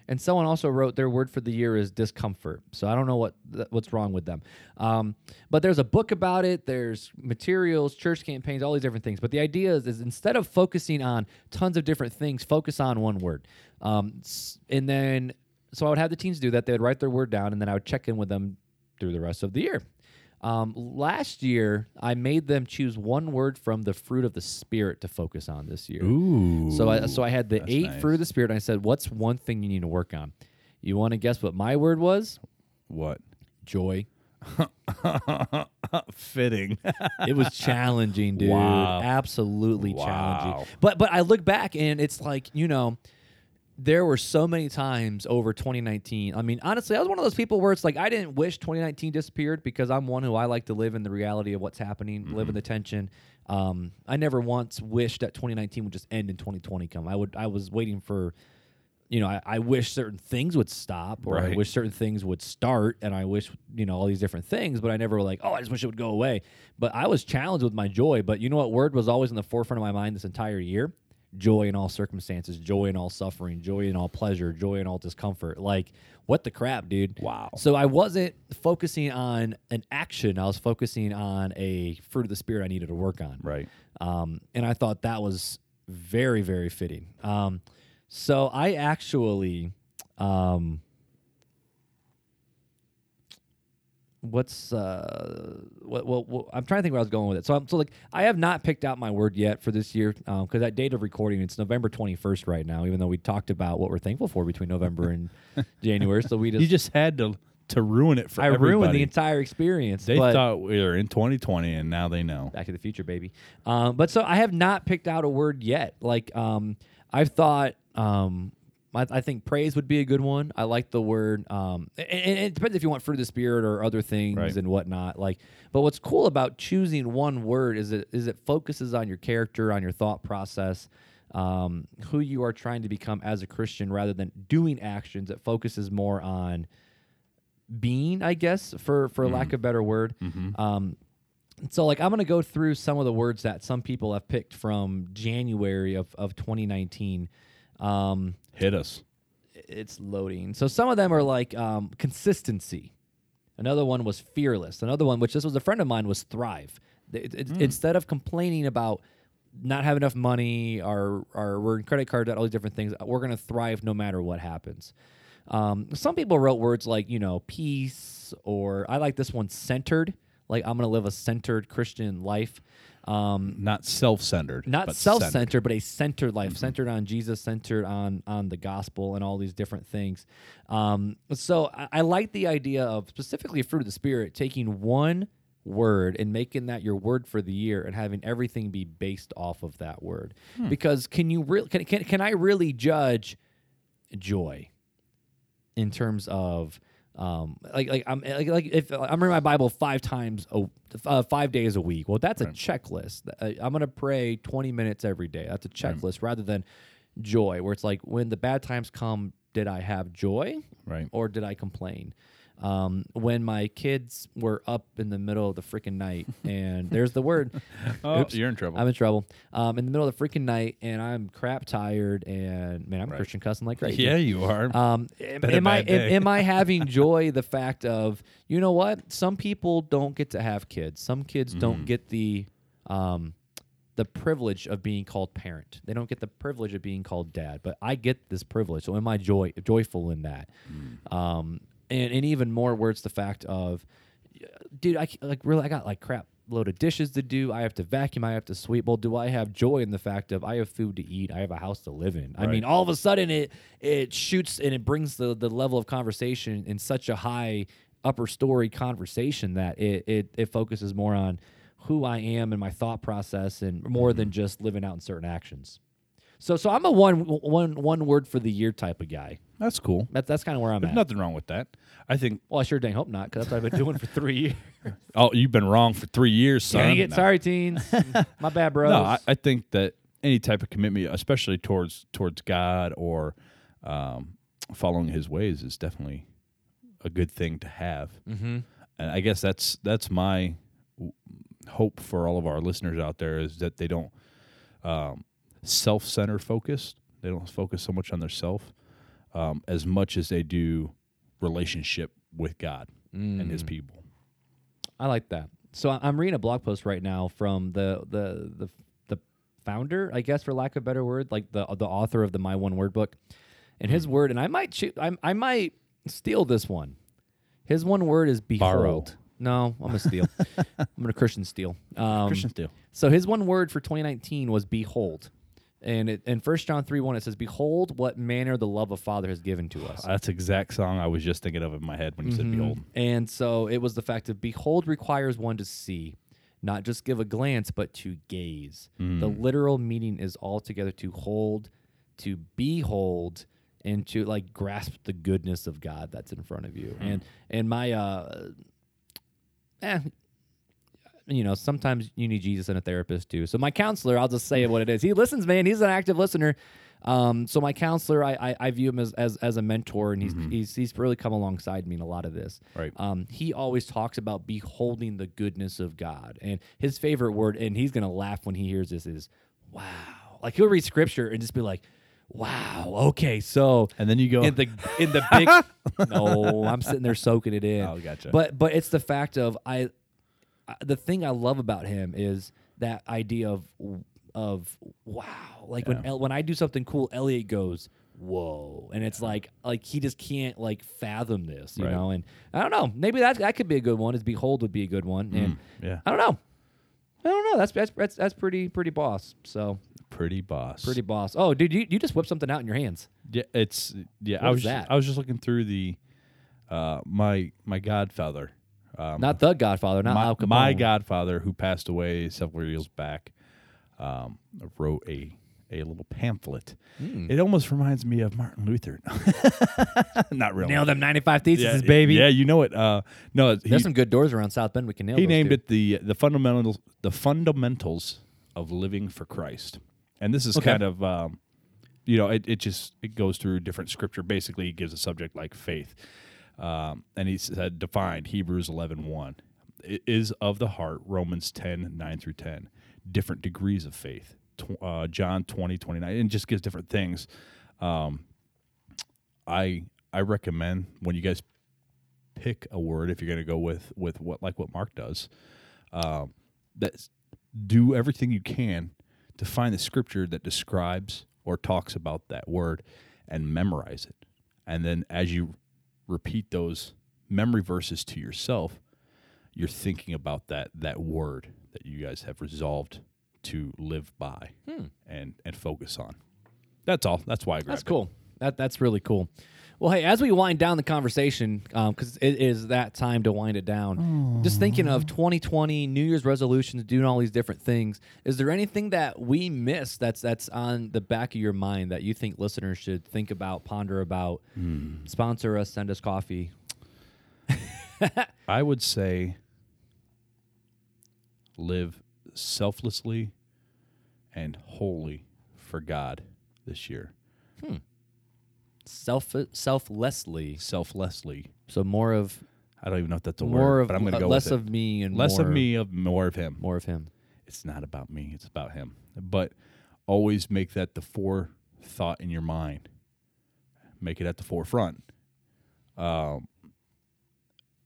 and someone also wrote their word for the year is discomfort. So I don't know what what's wrong with them. Um, but there's a book about it. There's materials, church campaigns, all these different things. But the idea is, is instead of focusing on tons of different things, focus on one word. Um, and then so I would have the teens do that. They would write their word down, and then I would check in with them through the rest of the year. Um, last year, I made them choose one word from the fruit of the spirit to focus on this year. Ooh. So I so I had the eight nice. fruit of the spirit. And I said, "What's one thing you need to work on?" You want to guess what my word was? what? Joy. Fitting. It was challenging, dude. Wow. Absolutely Wow. challenging. But but I look back and it's like you know. There were so many times over 2019. I mean, honestly, I was one of those people where it's like I didn't wish 2019 disappeared because I'm one who I like to live in the reality of what's happening, live Mm-hmm. in the tension. Um, I never once wished that 2019 would just end and 2020 come. I would. I was waiting for you know, I, I wish certain things would stop, or I wish certain things would start, and I wish you know all these different things, but I never like, oh, I just wish it would go away. But I was challenged with my joy. But you know what word was always in the forefront of my mind this entire year? Joy in all circumstances, joy in all suffering, joy in all pleasure, joy in all discomfort. Like, what the crap, dude? Wow. So I wasn't focusing on an action; I was focusing on a fruit of the spirit I needed to work on. right. Um, and I thought that was very, very fitting. Um, so I actually, um, what's uh, what, what, what? I'm trying to think where I was going with it. So I'm so like I have not picked out my word yet for this year because that date of recording it's November 21st right now. Even though we talked about what we're thankful for between November and January, so we just, You just had to to ruin it for I everybody. ruined the entire experience. They thought we were in 2020, and now they know. Back to the Future, baby. Um, but so I have not picked out a word yet. Like um, I've thought, um, I, I think praise would be a good one. I like the word. Um, and, and it depends if you want fruit of the spirit or other things Right. and whatnot. Like, but what's cool about choosing one word is it is it focuses on your character, on your thought process. Um, who you are trying to become as a Christian rather than doing actions. It focuses more on being, I guess, for for lack of a better word. Um, so like I'm gonna go through some of the words that some people have picked from January of, of 2019. Um, Hit us. it's loading. So some of them are like um, consistency. Another one was fearless. Another one, which this was a friend of mine, was thrive. It- it- Instead of complaining about not have enough money, or or we're in credit card debt, all these different things. We're gonna thrive no matter what happens. Um, some people wrote words like you know peace, or I like this one centered. Like I'm gonna live a centered Christian life. Um, Not self-centered. not but self-centered, centered. but a centered life, centered on Jesus, centered on on the gospel, and all these different things. Um, so I, I like the idea of specifically fruit of the spirit, taking one word and making that your word for the year, and having everything be based off of that word. Because can you really can, can can I really judge joy in terms of um, like like I'm like, like if I'm reading my Bible five times a uh, five days a week, well, that's a checklist. Uh, I'm gonna pray 20 minutes every day. That's a checklist rather than joy, where it's like when the bad times come, did I have joy, Right. or did I complain? Um, when my kids were up in the middle of the freaking night, and there's the word. Oh, Oops. you're in trouble. I'm in trouble. Um, in the middle of the freaking night, and I'm crap tired, and man, I'm a Christian cussing like crazy. yeah, you are. Um, am, am I am, am I having joy the fact of you know what? Some people don't get to have kids. Some kids Mm-hmm. don't get the um, the privilege of being called parent. They don't get the privilege of being called dad. But I get this privilege. So am I joy joyful in that? Mm. Um, and and even more where it's the fact of, dude, I like really I got like crap load of dishes to do. I have to vacuum. I have to sweep. Well, do I have joy in the fact of I have food to eat? I have a house to live in. I mean, all of a sudden it it shoots and it brings the the level of conversation in such a high upper story conversation that it it, it focuses more on who I am and my thought process and more than mm-hmm. just living out in certain actions. So so I'm a one one one word for the year type of guy. That's cool. That's that's kind of where I'm There's at. nothing wrong with that. I think. Well, I sure dang hope not, because that's what I've been doing for three years. Oh, you've been wrong for three years, son. Dang it, No. sorry, teens. My bad, bros. No, I, I think that any type of commitment, especially towards towards God or um, following His ways, is definitely a good thing to have. mm-hmm. And I guess that's that's my w- hope for all of our listeners out there is that they don't um, self-center focused. They don't focus so much on their self um, as much as they do relationship with God and His people. I like that. So I'm reading a blog post right now from the the the the founder, I guess, for lack of a better word, like the the author of the My One Word book, and his word, and I might choo- I, I might steal this one. His one word is behold. Borrow. No, I'm gonna steal. I'm gonna Christian steal. Um, Christian Steele. So his one word for 2019 was behold. And it, in First John 3 1, it says, Behold what manner the love of Father has given to us. That's the exact song I was just thinking of in my head when you said Mhm. "Behold." And so it was the fact of behold requires one to see, not just give a glance, but to gaze. The literal meaning is altogether to hold, to behold, and to like grasp the goodness of God that's in front of you. And and my uh eh, you know, sometimes you need Jesus and a therapist too. So my counselor, I'll just say what it is. He listens, man. He's an active listener. Um, so my counselor, I, I, I view him as, as, as a mentor, and he's, he's he's really come alongside me in a lot of this. Right. Um, he always talks about beholding the goodness of God, and his favorite word, and he's gonna laugh when he hears this, is "wow." Like he'll read scripture and just be like, "Wow, okay, so." And then you go, in the in the big no i'm sitting there soaking it in Oh, gotcha. but but it's the fact of I- the thing i love about him is that idea of of wow. Like when. El, when i do something cool elliot goes whoa. And it's like like he just can't like fathom this you Right. know? And i don't know. Maybe that that could be a good one. Is behold would be a good one. And yeah, i don't know. I don't know. That's that's that's, that's pretty pretty boss. So pretty boss. pretty boss. Oh dude you, you just whipped something out in your hands. Yeah, it's yeah. I was is just, that? I was just looking through the uh, my my godfather, um, not the godfather not my, Al Capone. my godfather who passed away several years back, um, wrote a a little pamphlet. Hmm. It almost reminds me of Martin Luther. Not really. nail them 95 theses yeah, baby Yeah, you know it. Uh, no, it- he, There's some good doors around South Bend. We can nail. he named too. it the the fundamentals the fundamentals of living for Christ, and this is Okay. kind of um, you know it, it just it goes through different scripture. Basically, he gives a subject like faith, um, and he said defined Hebrews 11, 1. It is of the heart Romans 10, 9 through ten. Different degrees of faith. Uh, John 20, 29, and just gives different things. Um, I I recommend when you guys pick a word if you're going to go with with what like what Mark does, um, that do everything you can to find the scripture that describes or talks about that word and memorize it. And then as you repeat those memory verses to yourself, you're thinking about that that word that you guys have resolved to live by hmm. and and focus on. That's all. That's why I grabbed That's it. cool. That that's really cool. Well, hey, as we wind down the conversation, um, because it is that time to wind it down. Just thinking of 2020 New Year's resolutions, doing all these different things. Is there anything that we missed that's that's on the back of your mind that you think listeners should think about, ponder about? Hmm. Sponsor us, send us coffee. I would say live selflessly and wholly for God this year. Hmm. Self selflessly. Selflessly. So more of I don't even know if that's a more word, of but I'm going to uh, go less with it. of me and less more, of me, of more of him. more of him. It's not about me; it's about him. But always make that the forethought in your mind. Make it at the forefront. Um,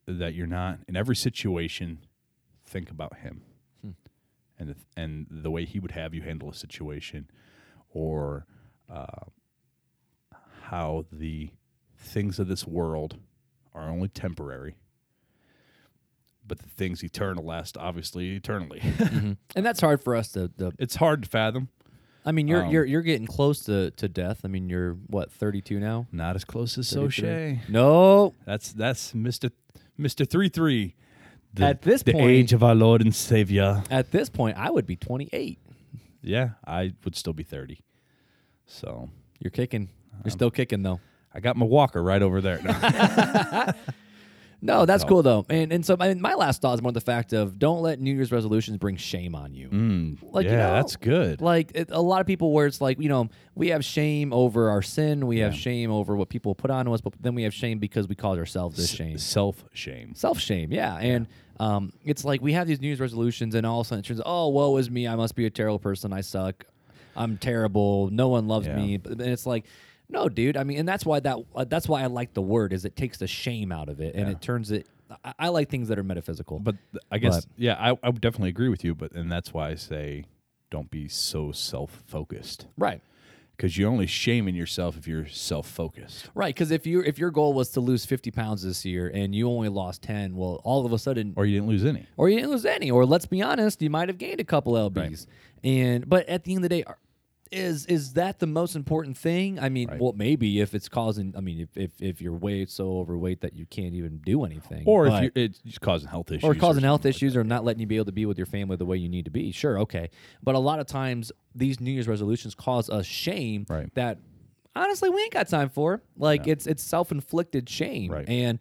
that you're not in every situation. Think about him, and the, and the way he would have you handle a situation, or uh, how the things of this world are only temporary. But the things eternal last, obviously, eternally. And that's hard for us to, to it's hard to fathom. I mean, you're Um, you're you're getting close to, to death. I mean, you're what 32 now. Not as close as 33? Soche. No, That's that's Mister Mister Three Three. At this the point- age of our Lord and Savior. at this point, I would be 28. Yeah, I would still be thirty. So You're kicking. You're still kicking though. I got my walker right over there. No. No, that's cool though. And and so my, my last thought is more the fact of don't let New Year's resolutions bring shame on you. Mm, Like, you yeah, know, that's good. Like it, a lot of people, where it's like you know we have shame over our sin, we have shame over what people put on us, but then we have shame because we cause ourselves this shame. Self shame. self shame yeah and um, it's like we have these new year's resolutions and all of a sudden it turns out oh woe is me i must be a terrible person i suck i'm terrible no one loves Yeah. me but then it's like no dude i mean and that's why that uh, that's why i like the word is it takes the shame out of it and Yeah. it turns it I, I like things that are metaphysical But th- I guess But- yeah, I, I would definitely agree with you. But and that's why I say don't be so self focused right because you're only shaming yourself if you're self focused. right because if you if your goal was to lose 50 pounds this year and you only lost 10 well all of a sudden Or you didn't lose any. or you didn't lose any, or let's be honest, you might have gained a couple lbs. And but at the end of the day, are- is is that the most important thing? I mean, Right. well, maybe if it's causing, I mean, if if, if you're way so overweight that you can't even do anything, Or if you it's causing health issues. or causing health something like issues or not letting you be able to be with your family the way you need to be. Sure, okay. But a lot of times these New Year's resolutions cause us shame Right. that honestly we ain't got time for. Like it's it's self-inflicted shame. Right. And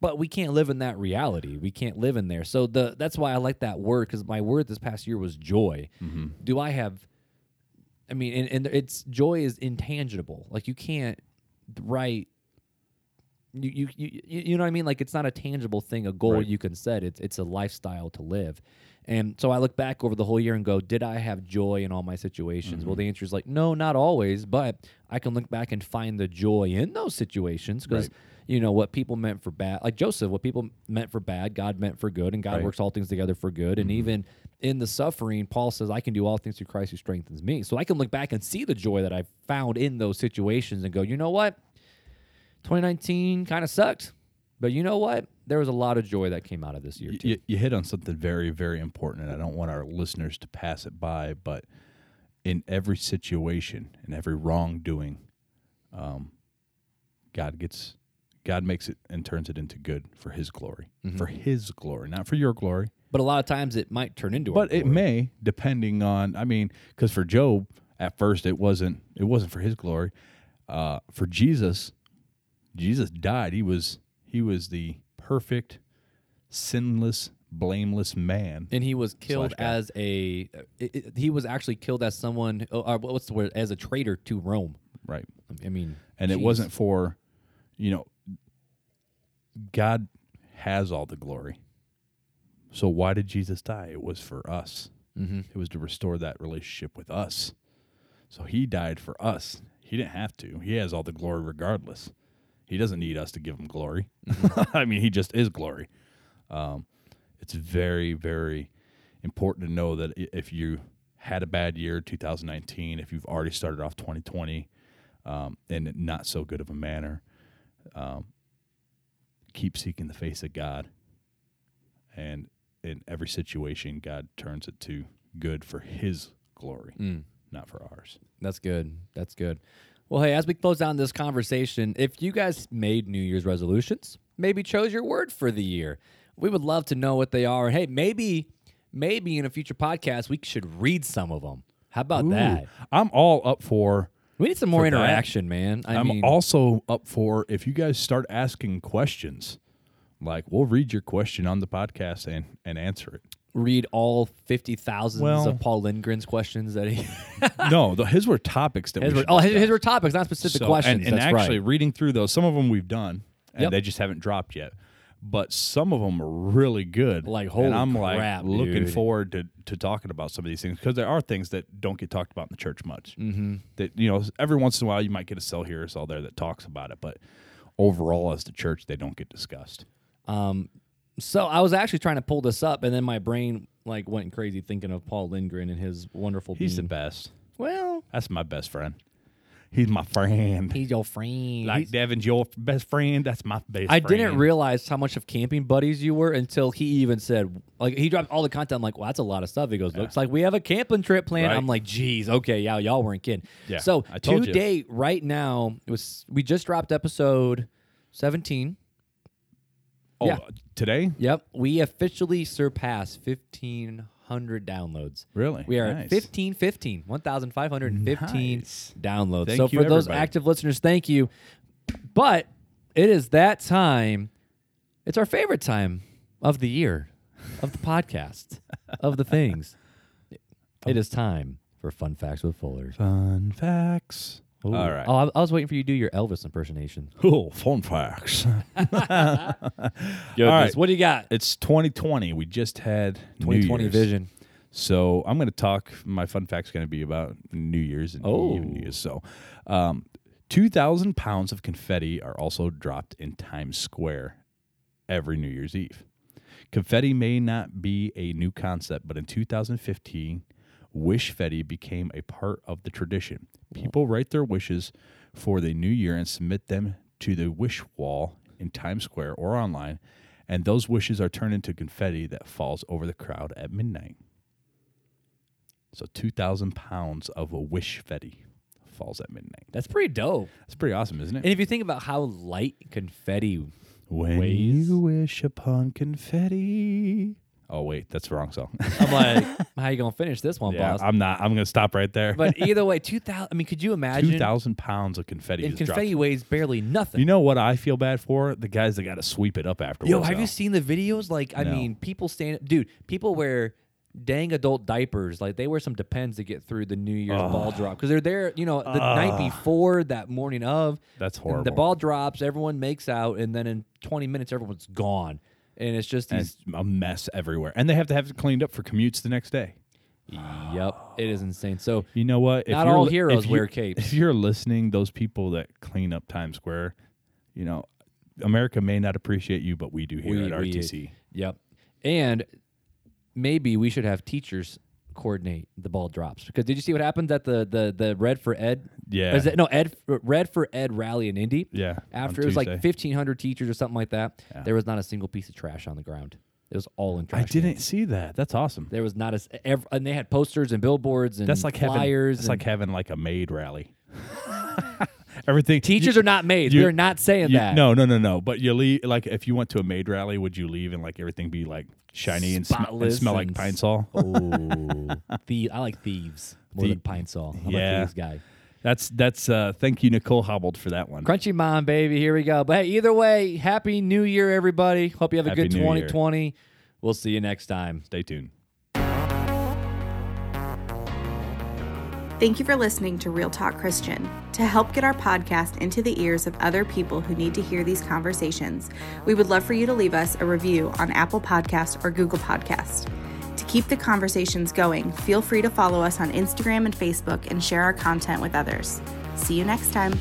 but we can't live in that reality. We can't live in there. So the that's why I like that word cuz my word this past year was joy. Mm-hmm. Do I have I mean and, and it's joy is intangible. Like you can't write you, you you you know what I mean? Like it's not a tangible thing, a goal Right. you can set. It's it's a lifestyle to live. And so I look back over the whole year and go, did I have joy in all my situations? Mm-hmm. Well, the answer is like, no, not always, but I can look back and find the joy in those situations because Right. You know what people meant for bad, like Joseph, what people meant for bad, God meant for good, and God Right. Mm-hmm. works all things together for good. And even in the suffering, Paul says, I can do all things through Christ who strengthens me. So I can look back and see the joy that I found in those situations and go, you know what? 2019 kind of sucked. But you know what? There was a lot of joy that came out of this year, too. You, you hit on something very, very important, and I don't want our listeners to pass it by. But in every situation, in every wrongdoing, um, God gets, God makes it and turns it into good for His glory, Mm-hmm. for His glory, not for your glory. But a lot of times it might turn into But it may, depending on. I mean, because for Job, at first it wasn't. It wasn't for his glory. Uh, for Jesus, Jesus died. He was. He was the perfect, sinless, blameless man. And he was killed as a. it- it- he was actually killed as someone. oh, Uh, what's the word? As a traitor to Rome. Right. I mean, And it wasn't for, you know, God has all the glory. So why did Jesus die? It was for us. Mm-hmm. It was to restore that relationship with us. So he died for us. He didn't have to. He has all the glory regardless. He doesn't need us to give him glory. I mean, he just is glory. Um, it's very, very important to know that if you had a bad year 2019 if you've already started off 2020 um, in not so good of a manner um, keep seeking the face of god and in every situation god turns it to good for his glory Mm. not for ours That's good. That's good. Well, hey, as we close down this conversation, if you guys made New Year's resolutions, maybe chose your word for the year, we would love to know what they are. Hey, maybe, maybe in a future podcast we should read some of them. How about that? I'm all up for We need some more For that, interaction, man. I I'm mean, also up for if you guys start asking questions, like we'll read your question on the podcast and and answer it. read all fifty thousands Well- of Paul Lindgren's questions that he. no, the, his were topics that his we were, oh, his, his were topics, not specific So- questions. And, and actually, right. reading through those, some of them we've done, and Yep. they just haven't dropped yet. But some of them are really good. Like, holy and I'm crap, like looking dude. forward to to talking about some of these things because there are things that don't get talked about in the church much. Mm-hmm. That you know, every once in a while you might get a cell here or cell there that talks about it, but overall, as the church, they don't get discussed. Um, so I was actually trying to pull this up, and then my brain like went crazy thinking of Paul Lindgren and his wonderful. He's the best. Well, That's my best friend. He's my friend. he's your friend. like He's- Devin's your best friend. That's my best. I friend. didn't realize how much of camping buddies you were until he even said, like, he dropped all the content. I'm like, well, that's a lot of stuff. He goes, looks like we have a camping trip planned. Right. I'm like, geez, okay, yeah, y'all weren't kidding. Yeah, So I told you. today, right now, it was we just dropped episode 17. Oh, Yeah. today? Yep, we officially surpassed 1,500 downloads. Really? We are Nice. at 1515, 1,515 Nice. downloads. Thank so for those everybody. active listeners, thank you. But it is that time. It's our favorite time of the year, of the podcast, of the things. It is time for fun facts with Fullers. Fun facts. All right. Oh, I, I was waiting for you to do your Elvis impersonation. Oh, fun facts. Goodness. right. What do you got? it's 2020. We just had New 2020 Year's. vision. So I'm going to talk. My fun fact's going to be about New Year's and Oh. New Year's. So, um, 2,000 pounds of confetti are also dropped in Times Square every New Year's Eve. Confetti may not be a new concept, but in 2015, Wishfetti became a part of the tradition. People write their wishes for the new year and submit them to the wish wall in Times Square or online, and those wishes are turned into confetti that falls over the crowd at midnight. So 2,000 pounds of a Wishfetti falls at midnight. That's pretty dope. That's pretty awesome, isn't it? And if you think about how light confetti When ways. you wish upon confetti. Oh wait, that's the wrong song. I'm like, how you gonna finish this one, yeah, boss? I'm not. I'm gonna stop right there. But either way, two thousand. I mean, could you imagine? two thousand pounds of confetti. And just dropped. confetti weighs barely nothing. You know what I feel bad for? The guys that got to sweep it up afterwards. Yo, have though. you seen the videos? Like, I No. mean, people stand, dude. People wear dang adult diapers. Like, they wear some Depends to get through the New Year's ball drop because they're there. You know, the night before, that morning of. That's horrible. The ball drops. Everyone makes out, and then in 20 minutes, everyone's gone. And it's just these. it's a mess everywhere, and they have to have it cleaned up for commutes the next day. Yep, it is insane. So You know what? If Not all li- heroes wear capes. If you're listening, those people that clean up Times Square, you know, America may not appreciate you, but we do here We- at we- RTC. Yep. And maybe we should have teachers coordinate the ball drops because did you see what happened at the the the Red for Ed? Yeah. Is it, no, Ed Red for Ed rally in Indy. Yeah, After it was like fifteen hundred teachers or something like that. Yeah. There was not a single piece of trash on the ground. It was all in trash. I didn't cans. see that. That's awesome. There was not a s- ev- and they had posters and billboards and That's like having flyers. That's and- like having like a maid rally. Everything teachers you- are not maids. We're not saying you- that. No, no, no, no. But you leave like if you went to a maid rally, would you leave and like everything be like shiny and, sm- and smell like pine sol? Oh, the I like thieves more The- than pine sol. I'm Yeah. a thieves guy. That's that's uh thank you Nicole Hobbled for that one. Crunchy Mom, baby. Here we go. But hey, either way, happy New Year, everybody. Hope you have a Happy good Year. 2020. We'll see you next time. Stay tuned. Thank you for listening to Real Talk Christian. To help get our podcast into the ears of other people who need to hear these conversations, we would love for you to leave us a review on Apple Podcast or Google Podcast. To keep the conversations going, feel free to follow us on Instagram and Facebook and share our content with others. See you next time.